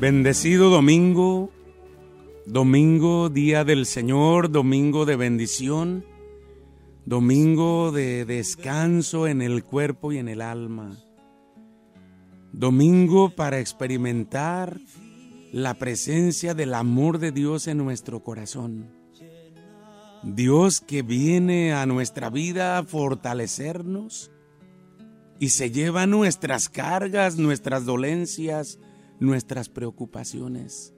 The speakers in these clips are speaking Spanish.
Bendecido domingo, domingo, día del Señor, domingo de bendición, domingo de descanso en el cuerpo y en el alma, domingo para experimentar la presencia del amor de Dios en nuestro corazón. Dios que viene a nuestra vida a fortalecernos y se lleva nuestras cargas, nuestras dolencias, nuestras preocupaciones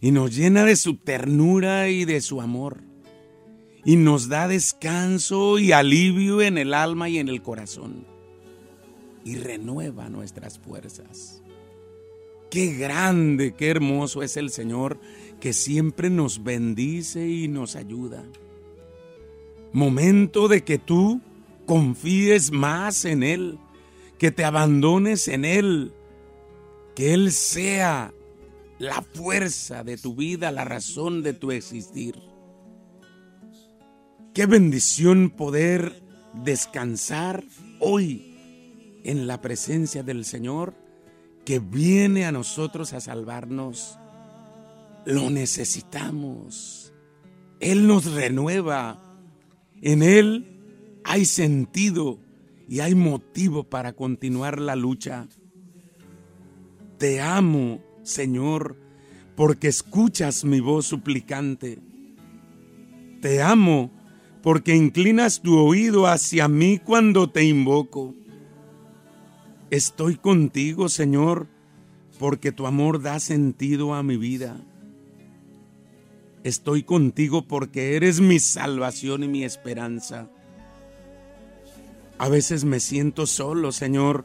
y nos llena de su ternura y de su amor y nos da descanso y alivio en el alma y en el corazón y renueva nuestras fuerzas. Qué grande, qué hermoso es el Señor que siempre nos bendice y nos ayuda. Momento de que tú confíes más en Él, que te abandones en Él, que Él sea la fuerza de tu vida, la razón de tu existir. Qué bendición poder descansar hoy en la presencia del Señor que viene a nosotros a salvarnos. Lo necesitamos. Él nos renueva. En Él hay sentido y hay motivo para continuar la lucha. Te amo, Señor, porque escuchas mi voz suplicante. Te amo porque inclinas tu oído hacia mí cuando te invoco. Estoy contigo, Señor, porque tu amor da sentido a mi vida. Estoy contigo porque eres mi salvación y mi esperanza. A veces me siento solo, Señor,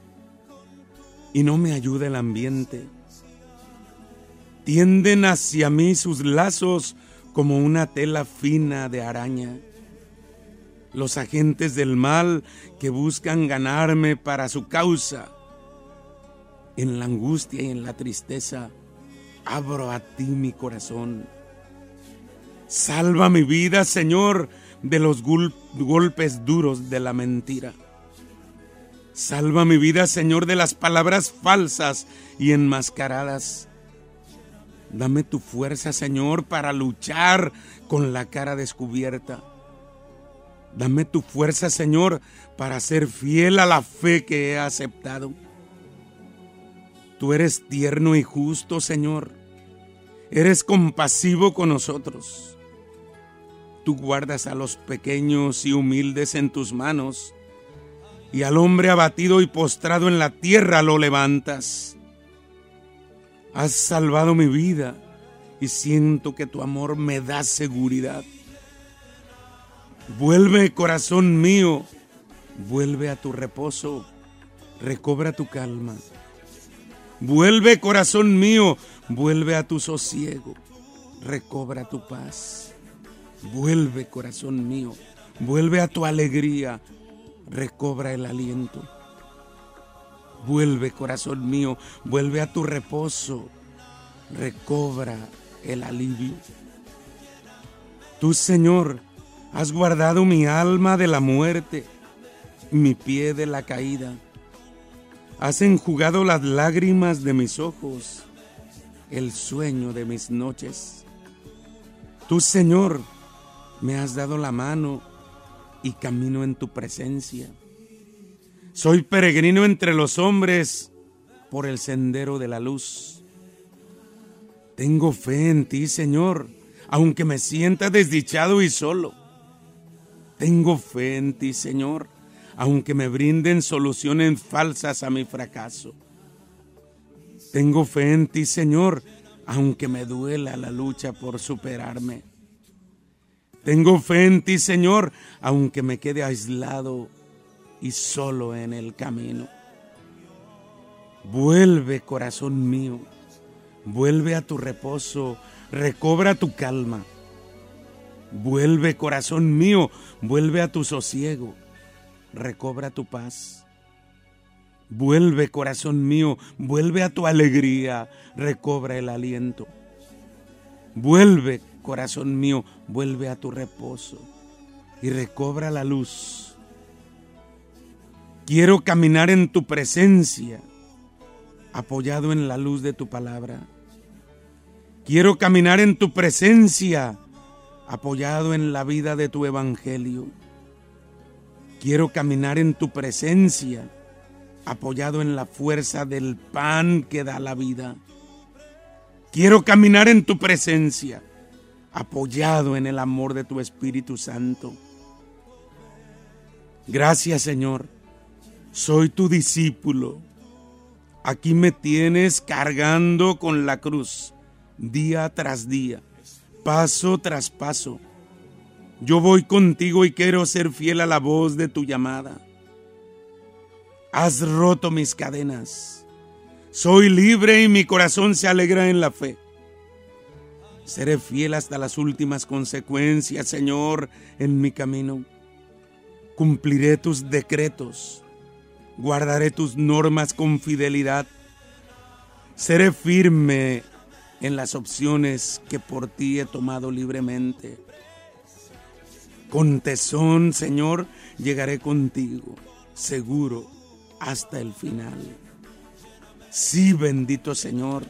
y no me ayuda el ambiente. Tienden hacia mí sus lazos como una tela fina de araña. Los agentes del mal que buscan ganarme para su causa. En la angustia y en la tristeza, abro a ti mi corazón. Salva mi vida, Señor, de los golpes duros de la mentira. Salva mi vida, Señor, de las palabras falsas y enmascaradas. Dame tu fuerza, Señor, para luchar con la cara descubierta. Dame tu fuerza, Señor, para ser fiel a la fe que he aceptado. Tú eres tierno y justo, Señor. Eres compasivo con nosotros. Tú guardas a los pequeños y humildes en tus manos y al hombre abatido y postrado en la tierra lo levantas. Has salvado mi vida y siento que tu amor me da seguridad. Vuelve, corazón mío, vuelve a tu reposo, recobra tu calma. Vuelve, corazón mío, vuelve a tu sosiego, recobra tu paz. Vuelve, corazón mío, vuelve a tu alegría, recobra el aliento. Vuelve, corazón mío, vuelve a tu reposo, recobra el alivio. Tú, Señor, has guardado mi alma de la muerte, mi pie de la caída. Has enjugado las lágrimas de mis ojos, el sueño de mis noches. Tú, Señor, me has dado la mano y camino en tu presencia. Soy peregrino entre los hombres por el sendero de la luz. Tengo fe en ti, Señor, aunque me sienta desdichado y solo. Tengo fe en ti, Señor, aunque me brinden soluciones falsas a mi fracaso. Tengo fe en ti, Señor, aunque me duela la lucha por superarme. Tengo fe en ti, Señor, aunque me quede aislado y solo en el camino. Vuelve, corazón mío, vuelve a tu reposo, recobra tu calma. Vuelve, corazón mío, vuelve a tu sosiego, recobra tu paz. Vuelve, corazón mío, vuelve a tu alegría, recobra el aliento. Vuelve, corazón mío, vuelve a tu reposo y recobra la luz. Quiero caminar en tu presencia, apoyado en la luz de tu palabra. Quiero caminar en tu presencia, apoyado en la vida de tu evangelio. Quiero caminar en tu presencia, apoyado en la fuerza del pan que da la vida. Quiero caminar en tu presencia, apoyado en el amor de tu Espíritu Santo. Gracias Señor, soy tu discípulo. Aquí me tienes cargando con la cruz, día tras día, paso tras paso. Yo voy contigo y quiero ser fiel a la voz de tu llamada. Has roto mis cadenas. Soy libre y mi corazón se alegra en la fe. Seré fiel hasta las últimas consecuencias, Señor, en mi camino. Cumpliré tus decretos. Guardaré tus normas con fidelidad. Seré firme en las opciones que por ti he tomado libremente. Con tesón, Señor, llegaré contigo, seguro hasta el final. Sí, bendito Señor,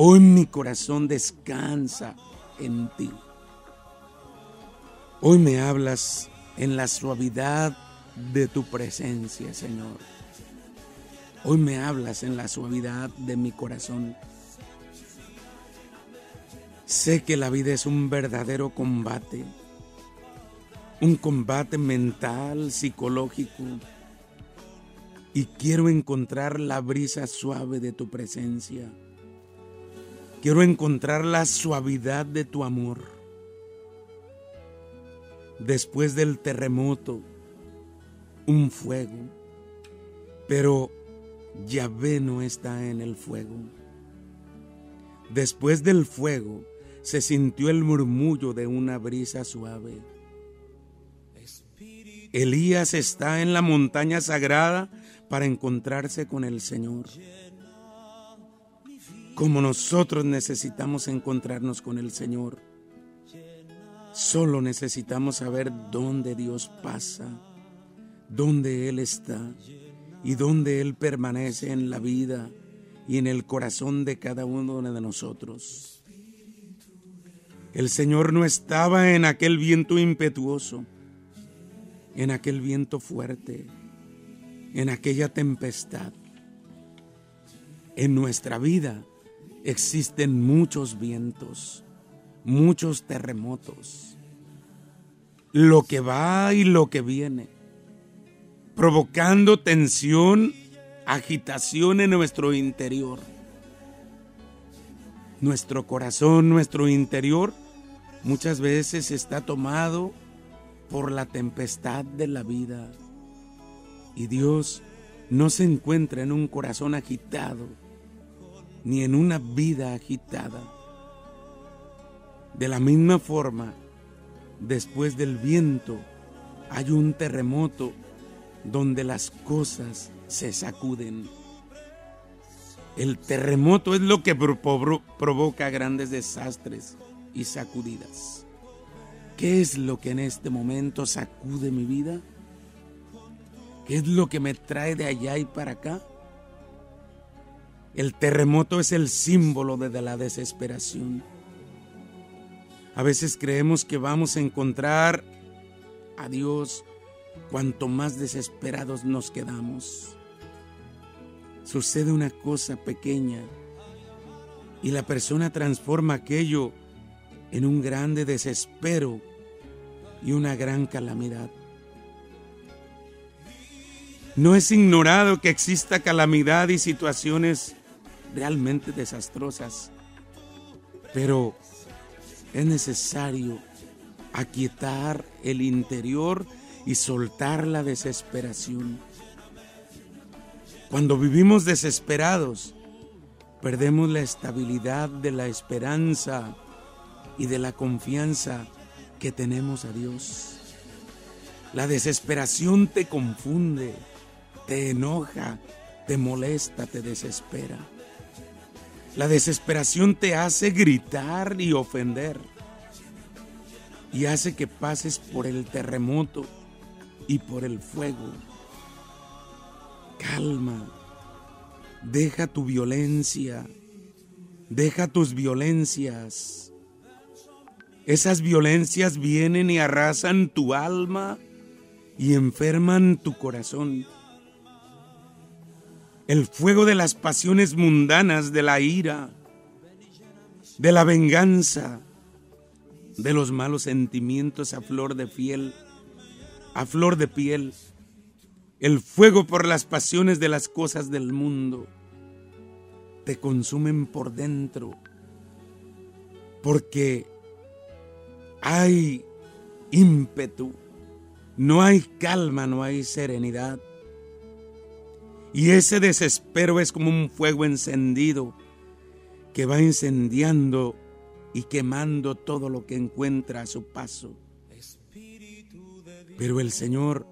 hoy mi corazón descansa en ti. Hoy me hablas en la suavidad de tu presencia, Señor. Hoy me hablas en la suavidad de mi corazón. Sé que la vida es un verdadero combate, un combate mental, psicológico, y quiero encontrar la brisa suave de tu presencia. Quiero encontrar la suavidad de tu amor. Después del terremoto, un fuego, pero Yahvé no está en el fuego. Después del fuego se sintió el murmullo de una brisa suave. Elías está en la montaña sagrada para encontrarse con el Señor. Como nosotros necesitamos encontrarnos con el Señor. Solo necesitamos saber dónde Dios pasa, dónde Él está y dónde Él permanece en la vida y en el corazón de cada uno de nosotros. El Señor no estaba en aquel viento impetuoso, en aquel viento fuerte en aquella tempestad. En nuestra vida existen muchos vientos, muchos terremotos, lo que va y lo que viene, provocando tensión, agitación en nuestro interior. Nuestro corazón, nuestro interior, muchas veces está tomado por la tempestad de la vida. Y Dios no se encuentra en un corazón agitado, ni en una vida agitada. De la misma forma, después del viento hay un terremoto donde las cosas se sacuden. El terremoto es lo que provoca grandes desastres y sacudidas. ¿Qué es lo que en este momento sacude mi vida? ¿Qué es lo que me trae de allá y para acá? El terremoto es el símbolo de la desesperación. A veces creemos que vamos a encontrar a Dios cuanto más desesperados nos quedamos. Sucede una cosa pequeña y la persona transforma aquello en un grande desespero y una gran calamidad. No es ignorado que exista calamidad y situaciones realmente desastrosas, pero es necesario aquietar el interior y soltar la desesperación. Cuando vivimos desesperados, perdemos la estabilidad de la esperanza y de la confianza que tenemos a Dios. La desesperación te confunde, te enoja, te molesta, te desespera. La desesperación te hace gritar y ofender. Y hace que pases por el terremoto y por el fuego. Calma. Deja tu violencia. Deja tus violencias. Esas violencias vienen y arrasan tu alma y enferman tu corazón. El fuego de las pasiones mundanas, de la ira, de la venganza, de los malos sentimientos a flor de piel, a flor de piel, el fuego por las pasiones de las cosas del mundo, te consumen por dentro, porque hay ímpetu, no hay calma, no hay serenidad. Y ese desespero es como un fuego encendido que va incendiando y quemando todo lo que encuentra a su paso. Pero el Señor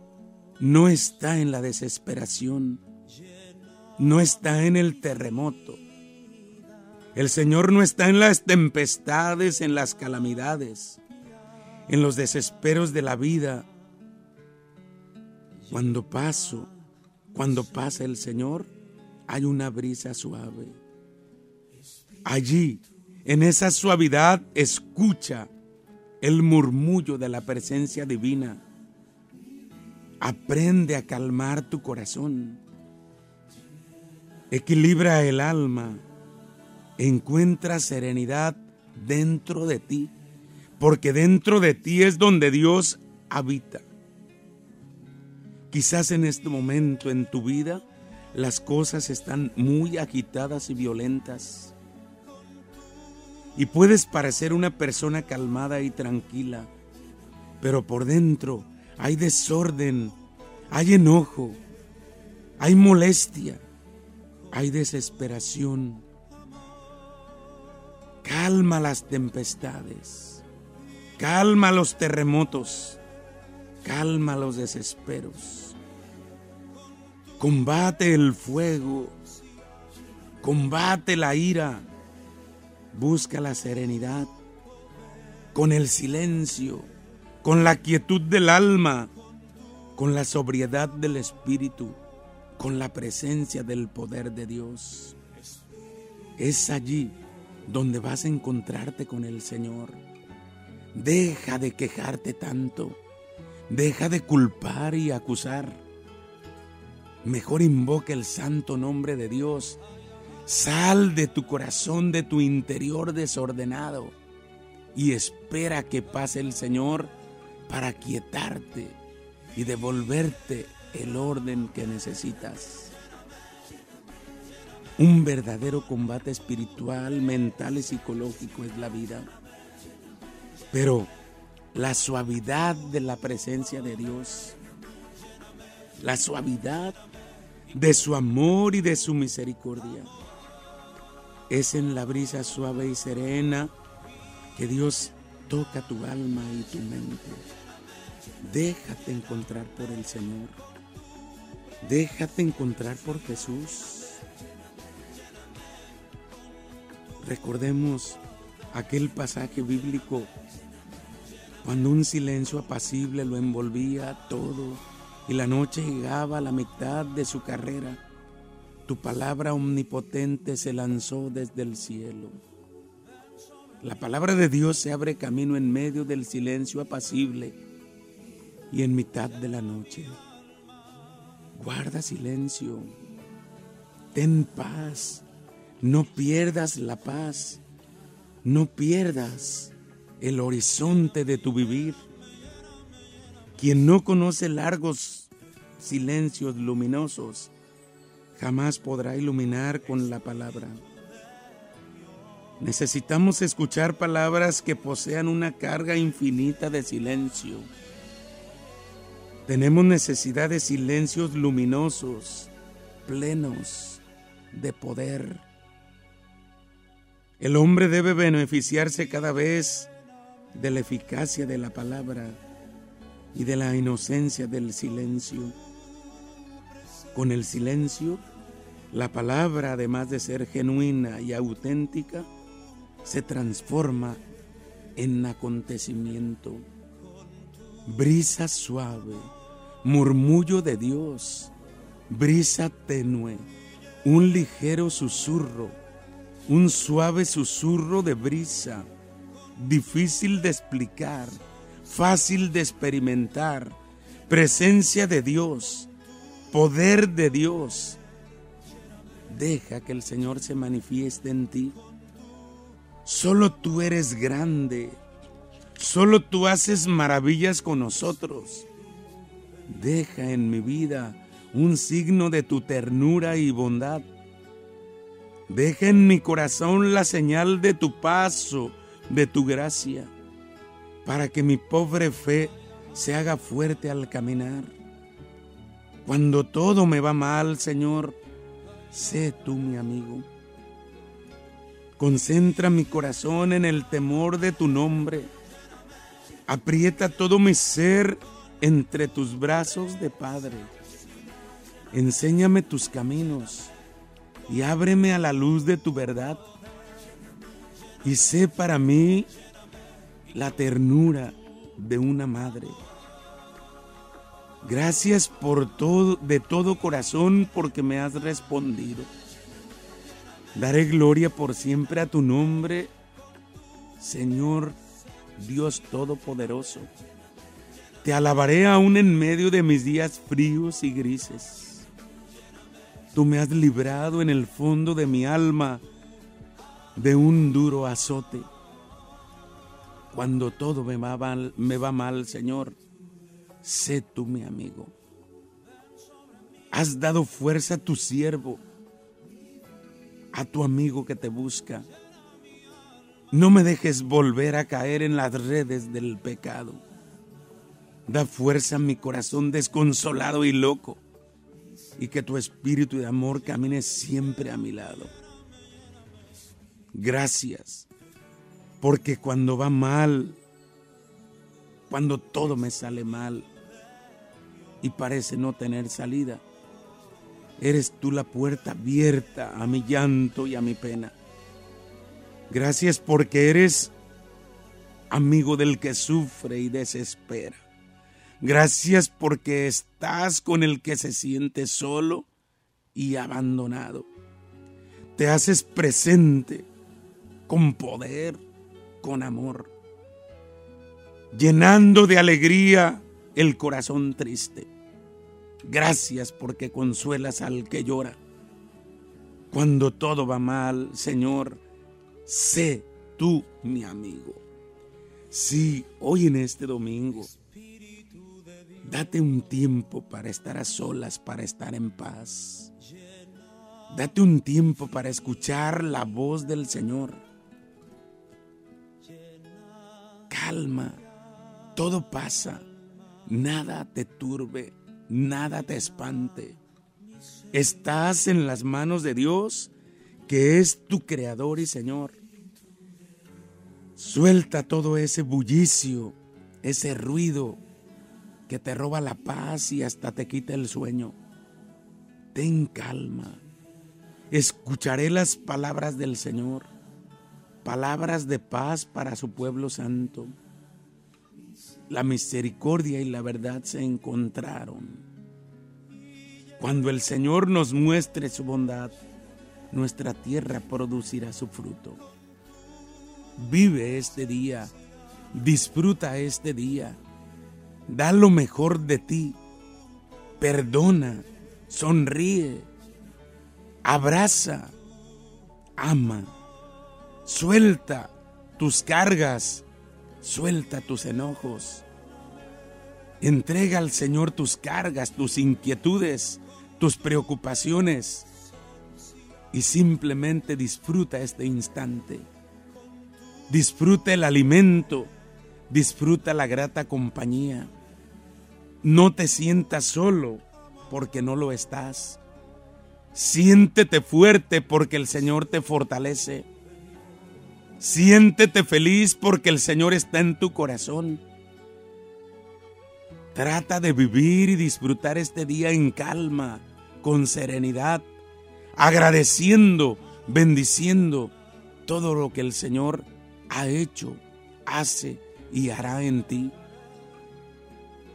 no está en la desesperación, no está en el terremoto. El Señor no está en las tempestades, en las calamidades, en los desesperos de la vida. Cuando paso, cuando pasa el Señor, hay una brisa suave. Allí en esa suavidad escucha el murmullo de la presencia divina. Aprende a calmar tu corazón. Equilibra el alma. Encuentra serenidad dentro de ti, porque dentro de ti es donde Dios habita. Quizás en este momento en tu vida las cosas están muy agitadas y violentas y puedes parecer una persona calmada y tranquila, pero por dentro hay desorden, hay enojo, hay molestia, hay desesperación. Calma las tempestades, calma los terremotos, calma los desesperos. Combate el fuego, combate la ira Busca la serenidad con el silencio, con la quietud del alma, con la sobriedad del espíritu, con la presencia del poder de Dios. Es allí donde vas a encontrarte con el Señor. Deja de quejarte tanto. Deja de culpar y acusar. Mejor invoca el santo nombre de Dios Sal de tu corazón, de tu interior desordenado y espera que pase el Señor para quietarte y devolverte el orden que necesitas. Un verdadero combate espiritual, mental y psicológico es la vida. Pero la suavidad de la presencia de Dios, la suavidad de su amor y de su misericordia es en la brisa suave y serena que Dios toca tu alma y tu mente. Déjate encontrar por el Señor. Déjate encontrar por Jesús. Recordemos aquel pasaje bíblico cuando un silencio apacible lo envolvía todo y la noche llegaba a la mitad de su carrera tu palabra omnipotente se lanzó desde el cielo. La palabra de Dios se abre camino en medio del silencio apacible y en mitad de la noche. Guarda silencio. Ten paz. No pierdas la paz. No pierdas el horizonte de tu vivir. Quien no conoce largos silencios luminosos, jamás podrá iluminar con la palabra. Necesitamos escuchar palabras que posean una carga infinita de silencio. Tenemos necesidad de silencios luminosos, plenos de poder. El hombre debe beneficiarse cada vez de la eficacia de la palabra y de la inocencia del silencio. Con el silencio, la palabra, además de ser genuina y auténtica, se transforma en acontecimiento. Brisa suave, murmullo de Dios, brisa tenue, un ligero susurro, un suave susurro de brisa, difícil de explicar, fácil de experimentar, presencia de Dios, poder de Dios. Deja que el Señor se manifieste en ti. Solo tú eres grande. Solo tú haces maravillas con nosotros. Deja en mi vida un signo de tu ternura y bondad. Deja en mi corazón la señal de tu paso, de tu gracia, para que mi pobre fe se haga fuerte al caminar. Cuando todo me va mal, Señor, sé tú mi amigo. Concentra mi corazón en el temor de tu nombre. Aprieta todo mi ser entre tus brazos de Padre. Enséñame tus caminos y ábreme a la luz de tu verdad. Y sé para mí la ternura de una madre. Gracias por todo, de todo corazón, porque me has respondido. Daré gloria por siempre a tu nombre, Señor Dios Todopoderoso. Te alabaré aún en medio de mis días fríos y grises. Tú me has librado en el fondo de mi alma de un duro azote. Cuando todo me va mal, me va mal, Señor, sé tú mi amigo. Has dado fuerza a tu siervo, a tu amigo que te busca. No me dejes volver a caer en las redes del pecado. Da fuerza a mi corazón desconsolado y loco y que tu espíritu de amor camine siempre a mi lado. Gracias, porque cuando va mal, cuando todo me sale mal y parece no tener salida, eres tú la puerta abierta a mi llanto y a mi pena. Gracias porque eres amigo del que sufre y desespera. Gracias porque estás con el que se siente solo y abandonado. Te haces presente con poder, con amor, llenando de alegría el corazón triste. Gracias porque consuelas al que llora. Cuando todo va mal, Señor, sé tú mi amigo. Sí, hoy en este domingo Date un tiempo para estar a solas, para estar en paz. Date un tiempo para escuchar la voz del Señor. Calma, todo pasa, nada te turbe, nada te espante. Estás en las manos de Dios, que es tu creador y Señor. Suelta todo ese bullicio, ese ruido, que te roba la paz y hasta te quita el sueño. Ten calma. Escucharé las palabras del Señor, palabras de paz para su pueblo santo. La misericordia y la verdad se encontraron. Cuando el Señor nos muestre su bondad, nuestra tierra producirá su fruto. Vive este día, disfruta este día Da lo mejor de ti. Perdona, sonríe, abraza, ama. Suelta tus cargas, suelta tus enojos. Entrega al Señor tus cargas, tus inquietudes, tus preocupaciones y simplemente disfruta este instante. Disfruta el alimento, disfruta la grata compañía. No te sientas solo porque no lo estás. Siéntete fuerte porque el Señor te fortalece. Siéntete feliz porque el Señor está en tu corazón. Trata de vivir y disfrutar este día en calma, con serenidad, agradeciendo, bendiciendo todo lo que el Señor ha hecho, hace y hará en ti.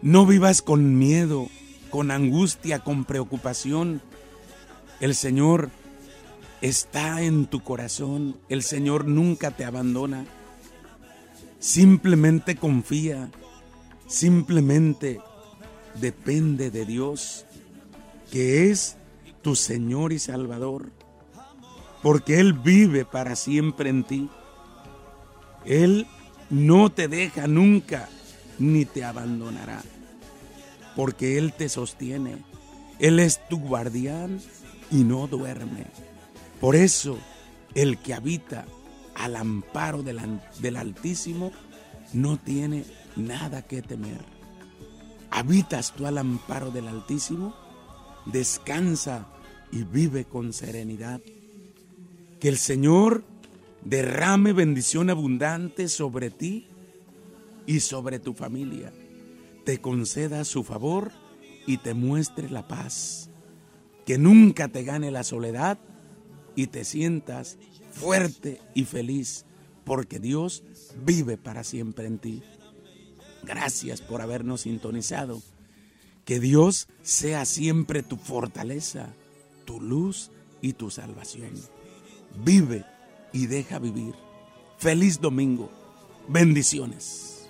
No vivas con miedo, con angustia, con preocupación. El Señor está en tu corazón. El Señor nunca te abandona. Simplemente confía. Simplemente depende de Dios, que es tu Señor y Salvador. Porque Él vive para siempre en ti. Él no te deja nunca ni te abandonará. Porque Él te sostiene. Él es tu guardián y no duerme. Por eso, el que habita al amparo del, del Altísimo no tiene nada que temer. ¿Habitas tú al amparo del Altísimo? Descansa y vive con serenidad. Que el Señor derrame bendición abundante sobre ti y sobre tu familia. Te conceda su favor y te muestre la paz. Que nunca te gane la soledad y te sientas fuerte y feliz porque Dios vive para siempre en ti. Gracias por habernos sintonizado. Que Dios sea siempre tu fortaleza, tu luz y tu salvación. Vive y deja vivir. Feliz domingo. Bendiciones.